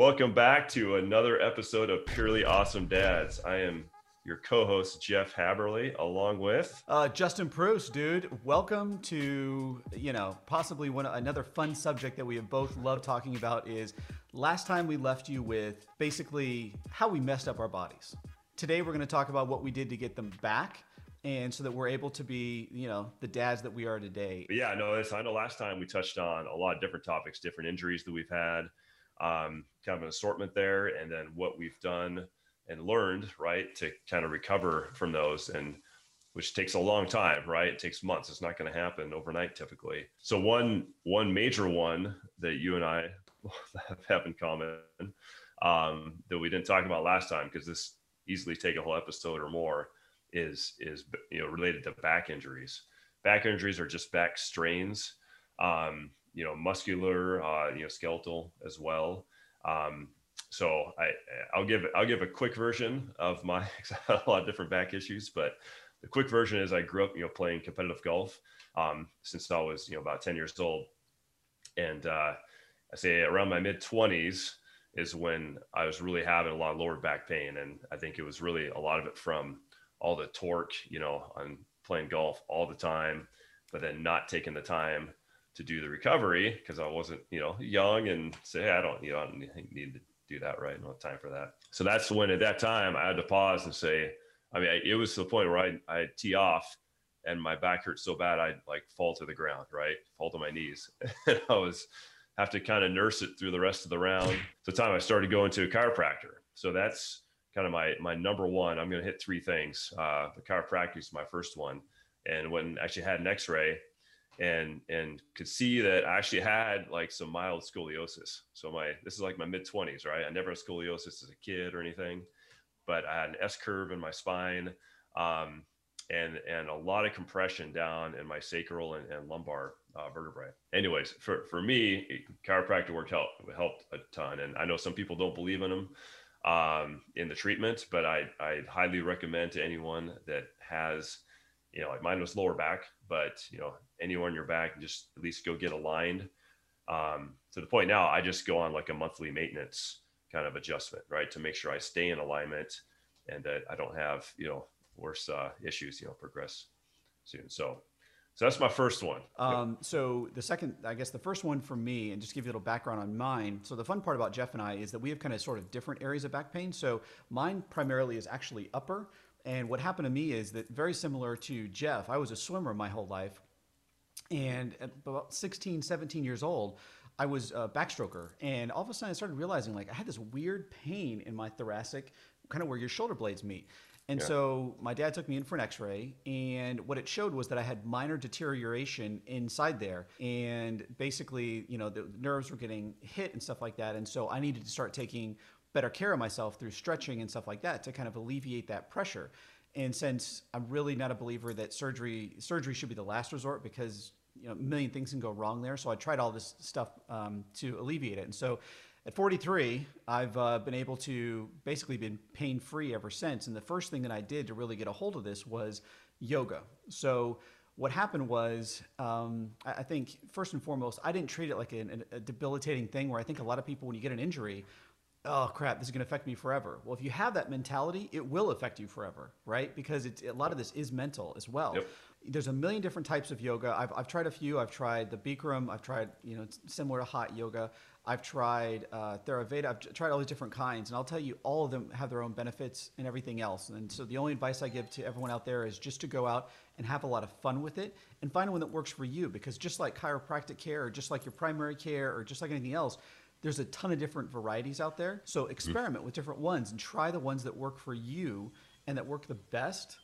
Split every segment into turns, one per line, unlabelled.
Welcome back to another episode of Purely Awesome Dads. I am your co-host Jeff Haberly, along with
uh, Justin Proust, dude. Welcome to you know possibly one another fun subject that we have both loved talking about is last time we left you with basically how we messed up our bodies. Today we're going to talk about what we did to get them back and so that we're able to be, you know, the dads that we are today.
But yeah, no, I know last time we touched on a lot of different topics, different injuries that we've had, um, kind of an assortment there, and then what we've done and learned, right, to kind of recover from those, and which takes a long time, right? It takes months. It's not going to happen overnight, typically. So one one major one that you and I have in common um, that we didn't talk about last time because this easily take a whole episode or more is is you know related to back injuries. Back injuries are just back strains. Um, you know, muscular, uh, you know, skeletal as well. Um, so I, I'll give I'll give a quick version of my a lot of different back issues, but the quick version is I grew up, you know, playing competitive golf um, since I was, you know, about 10 years old. And uh, I say around my mid 20s is when I was really having a lot of lower back pain. And I think it was really a lot of it from all the torque, you know, on playing golf all the time, but then not taking the time to do the recovery because I wasn't, you know, young and say, hey, I don't, you know, I don't need to do that right. I have time for that. So that's when at that time I had to pause and say, I mean, it was to the point where I I tee off and my back hurt so bad I'd like fall to the ground, right? Fall to my knees. and I was have to kind of nurse it through the rest of the round. So the time I started going to a chiropractor. So that's kind of my my number one. I'm going to hit three things. Uh, the chiropractor is my first one, and when I actually had an X-ray, and and could see that I actually had like some mild scoliosis. So my this is like my mid 20s, right? I never had scoliosis as a kid or anything, but I had an S curve in my spine, um, and and a lot of compression down in my sacral and, and lumbar uh, vertebrae. Anyways, for for me, chiropractic work helped helped a ton, and I know some people don't believe in them um, in the treatment, but I I highly recommend to anyone that has, you know, like mine was lower back, but you know, anywhere in your back, and just at least go get aligned. Um, to the point now, I just go on like a monthly maintenance kind of adjustment, right, to make sure I stay in alignment and that I don't have you know worse uh, issues, you know, progress soon. So so that's my first one.
Um, so the second, I guess the first one for me, and just give you a little background on mine. So the fun part about Jeff and I is that we have kind of sort of different areas of back pain. So mine primarily is actually upper. And what happened to me is that very similar to Jeff, I was a swimmer my whole life. And at about 16, 17 years old, I was a backstroker. And all of a sudden I started realizing like I had this weird pain in my thoracic, kind of where your shoulder blades meet. And yeah. so my dad took me in for an x-ray and what it showed was that I had minor deterioration inside there and basically, you know, the nerves were getting hit and stuff like that and so I needed to start taking better care of myself through stretching and stuff like that to kind of alleviate that pressure. And since I'm really not a believer that surgery surgery should be the last resort because you know a million things can go wrong there, so I tried all this stuff um, to alleviate it. And so at 43, I've uh, been able to basically been pain free ever since. And the first thing that I did to really get a hold of this was yoga. So what happened was, um, I think first and foremost, I didn't treat it like a, a debilitating thing where I think a lot of people, when you get an injury, oh crap, this is going to affect me forever. Well, if you have that mentality, it will affect you forever, right? Because it's, a lot of this is mental as well. Yep. There's a million different types of yoga. I've, I've tried a few. I've tried the Bikram. I've tried, you know, similar to hot yoga. I've tried uh, Theravada. I've tried all these different kinds, and I'll tell you, all of them have their own benefits and everything else. And so the only advice I give to everyone out there is just to go out and have a lot of fun with it and find one that works for you. Because just like chiropractic care, or just like your primary care, or just like anything else, there's a ton of different varieties out there. So experiment mm-hmm. with different ones and try the ones that work for you and that work the best,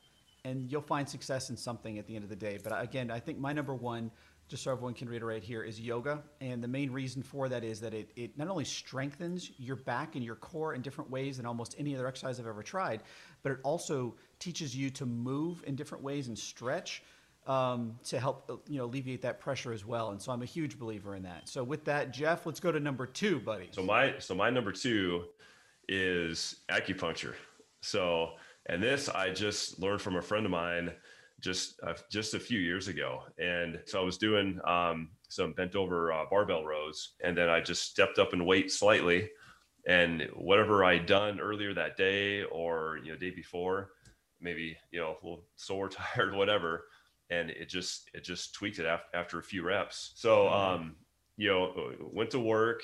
and you'll find success in something at the end of the day. But again, I think my number one just so everyone can reiterate here, is yoga. And the main reason for that is that it, it not only strengthens your back and your core in different ways than almost any other exercise I've ever tried, but it also teaches you to move in different ways and stretch um, to help uh, you know alleviate that pressure as well. And so I'm a huge believer in that. So with that, Jeff, let's go to number two, buddy.
So my so my number two is acupuncture. So and this I just learned from a friend of mine just uh, just a few years ago. And so I was doing um, some bent over uh, barbell rows, and then I just stepped up in weight slightly, and whatever I'd done earlier that day or you know day before, maybe you know a little sore, tired, whatever, and it just it just tweaked it after, after a few reps. So mm-hmm. um, you know went to work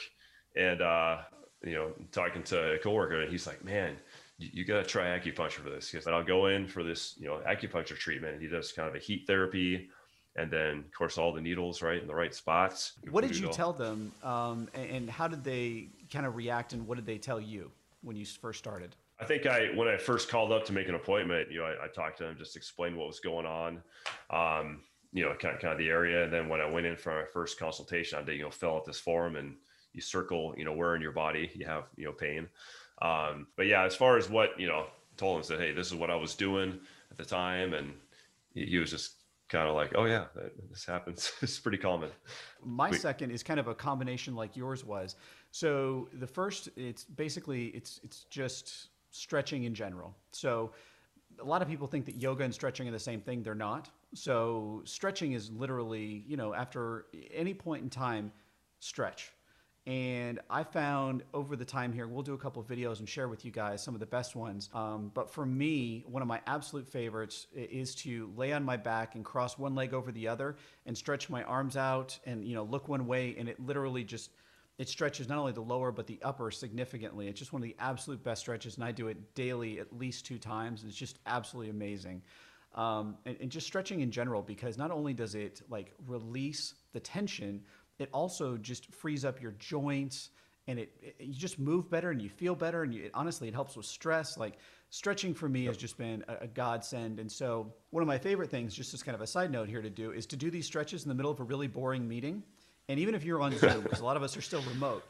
and uh, you know talking to a coworker and he's like, man, you, you got to try acupuncture for this because I'll go in for this you know acupuncture treatment. And He does kind of a heat therapy and then of course all the needles right in the right spots
what did you tell them um, and how did they kind of react and what did they tell you when you first started
i think i when i first called up to make an appointment you know i, I talked to them just explained what was going on um, you know kind of, kind of the area and then when i went in for my first consultation i did you know fill out this form and you circle you know where in your body you have you know pain um, but yeah as far as what you know told him said hey this is what i was doing at the time and he, he was just kind of like, oh yeah, this happens. it's pretty common.
My second is kind of a combination like yours was. So the first, it's basically it's it's just stretching in general. So a lot of people think that yoga and stretching are the same thing. They're not. So stretching is literally, you know, after any point in time, stretch. And I found over the time here, we'll do a couple videos and share with you guys some of the best ones. Um, but for me, one of my absolute favorites is to lay on my back and cross one leg over the other and stretch my arms out and you know look one way, and it literally just it stretches not only the lower but the upper significantly. It's just one of the absolute best stretches, and I do it daily at least two times. It's just absolutely amazing. Um, and, and just stretching in general because not only does it like release the tension it also just frees up your joints and it, it, you just move better and you feel better and you, it, honestly it helps with stress. Like stretching for me yep. has just been a, a, godsend. And so one of my favorite things just as kind of a side note here to do is to do these stretches in the middle of a really boring meeting. And even if you're on zoom because a lot of us are still remote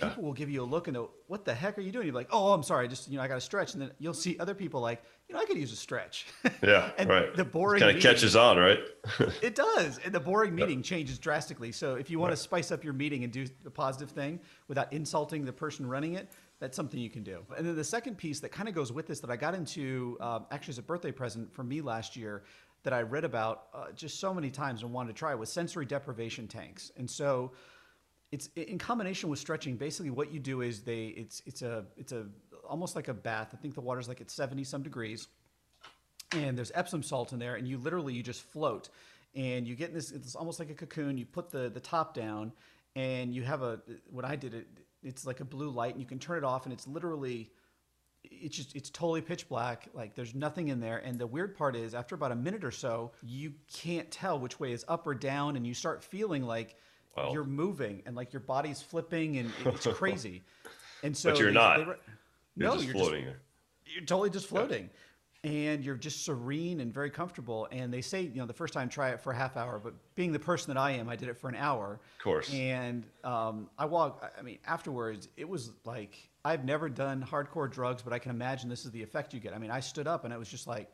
people will give you a look and go, "What the heck are you doing?" You're like, "Oh, I'm sorry, I just you know, I got to stretch." And then you'll see other people like, "You know, I could use a stretch."
Yeah,
and
right.
The boring
kind of catches on, right?
it does, and the boring meeting changes drastically. So if you want right. to spice up your meeting and do a positive thing without insulting the person running it, that's something you can do. And then the second piece that kind of goes with this that I got into um, actually as a birthday present for me last year that I read about uh, just so many times and wanted to try was sensory deprivation tanks. And so it's in combination with stretching. Basically, what you do is they it's it's a it's a almost like a bath. I think the water's like at seventy some degrees, and there's Epsom salt in there, and you literally you just float, and you get in this. It's almost like a cocoon. You put the the top down, and you have a when I did it. It's like a blue light, and you can turn it off, and it's literally it's just it's totally pitch black like there's nothing in there and the weird part is after about a minute or so you can't tell which way is up or down and you start feeling like you're moving and like your body's flipping and it's crazy. And so,
but you're they, not. They,
you're
no, just
you're
floating.
Just, you're totally just floating. Yeah and you're just serene and very comfortable. And they say, you know, the first time try it for a half hour, but being the person that I am, I did it for an hour.
Of course.
And um, I walk. I mean, afterwards, it was like I've never done hardcore drugs, but I can imagine this is the effect you get. I mean, I stood up and it was just like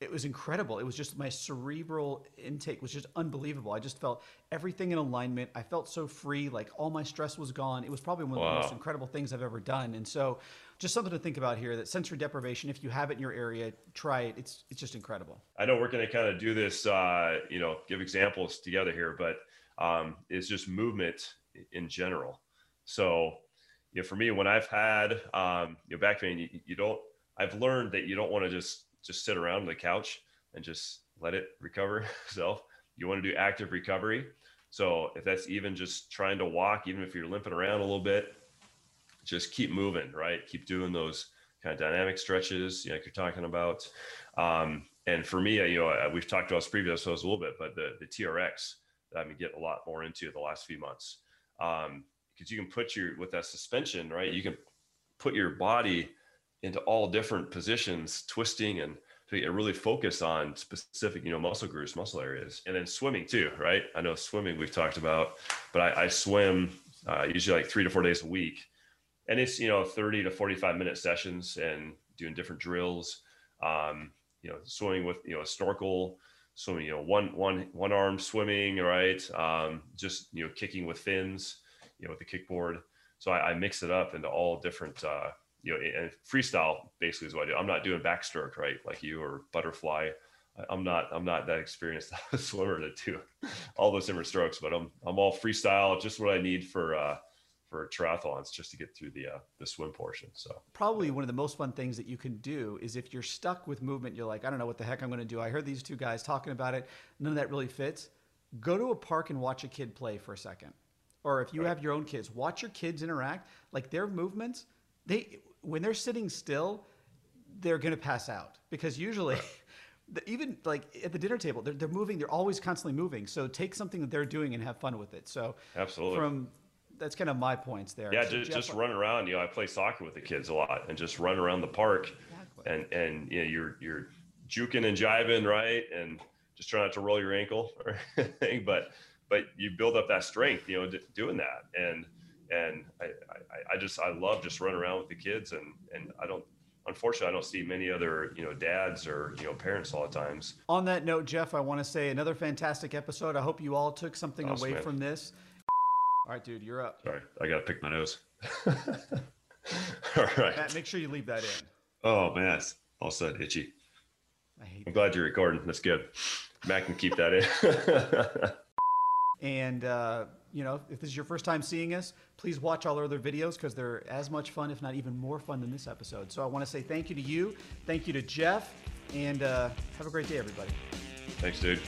it was incredible. It was just my cerebral intake was just unbelievable. I just felt everything in alignment. I felt so free, like all my stress was gone. It was probably one of wow. the most incredible things I've ever done. And so, just something to think about here that sensory deprivation, if you have it in your area, try it. It's it's just incredible.
I know we're going to kind of do this, uh, you know, give examples together here, but um, it's just movement in general. So, you know, for me, when I've had um, you know back pain, you, you don't. I've learned that you don't want to just just sit around the couch and just let it recover itself. You want to do active recovery. So if that's even just trying to walk, even if you're limping around a little bit, just keep moving, right? Keep doing those kind of dynamic stretches, like you're talking about. Um, and for me, you know, we've talked about this previous episodes a little bit, but the, the TRX that I've been getting a lot more into the last few months. Um, because you can put your, with that suspension, right? You can put your body into all different positions, twisting and to really focus on specific, you know, muscle groups, muscle areas, and then swimming too, right? I know swimming we've talked about, but I, I swim uh, usually like three to four days a week, and it's you know 30 to 45 minute sessions and doing different drills. Um, you know, swimming with you know a snorkel, swimming, you know, one one one arm swimming, right? Um, just you know, kicking with fins, you know, with the kickboard. So I, I mix it up into all different uh, you know, and freestyle basically is what I do. I'm not doing backstroke, right? Like you or butterfly. I'm not, I'm not that experienced a swimmer to do all those different strokes, but I'm, I'm all freestyle, just what I need for, uh, for triathlons just to get through the uh, the swim portion. So
probably one of the most fun things that you can do is if you're stuck with movement, you're like, I don't know what the heck I'm going to do. I heard these two guys talking about it. None of that really fits. Go to a park and watch a kid play for a second. Or if you
Right.
have your own kids, watch your kids interact. Like their movements, they when they're sitting still, they're going to pass out because usually the- even like at the dinner table, they're, they're moving, they're always constantly moving. So take something that they're doing and have fun with it. So
Absolutely.
from that's kind of my points there.
yeah,
So
just,
Jeff,
just run around. You know, I play soccer with the kids a lot, and just run around the park,
Exactly.
and and you know, you're you're juking and jiving, right, and just try not to roll your ankle or anything, but but you build up that strength, you know, d- doing that, and and I, I I just I love just running around with the kids, and and I don't. Unfortunately, I don't see many other, you know, dads or you know parents all the times.
On that note, Jeff, I want to say another fantastic episode. I hope you all took something
Awesome,
away
man.
from this. All right, dude, you're up.
Sorry, I gotta pick my nose. all right.
Matt, make sure you leave that in.
Oh man, it's all of sudden itchy.
I hate
I'm glad you're recording. That's good. Matt can keep that in.
And, uh, you know, if this is your first time seeing us, please watch all our other videos because they're as much fun, if not even more fun than this episode. So I want to say thank you to you. Thank you to Jeff. And uh, have a great day, everybody.
Thanks, dude.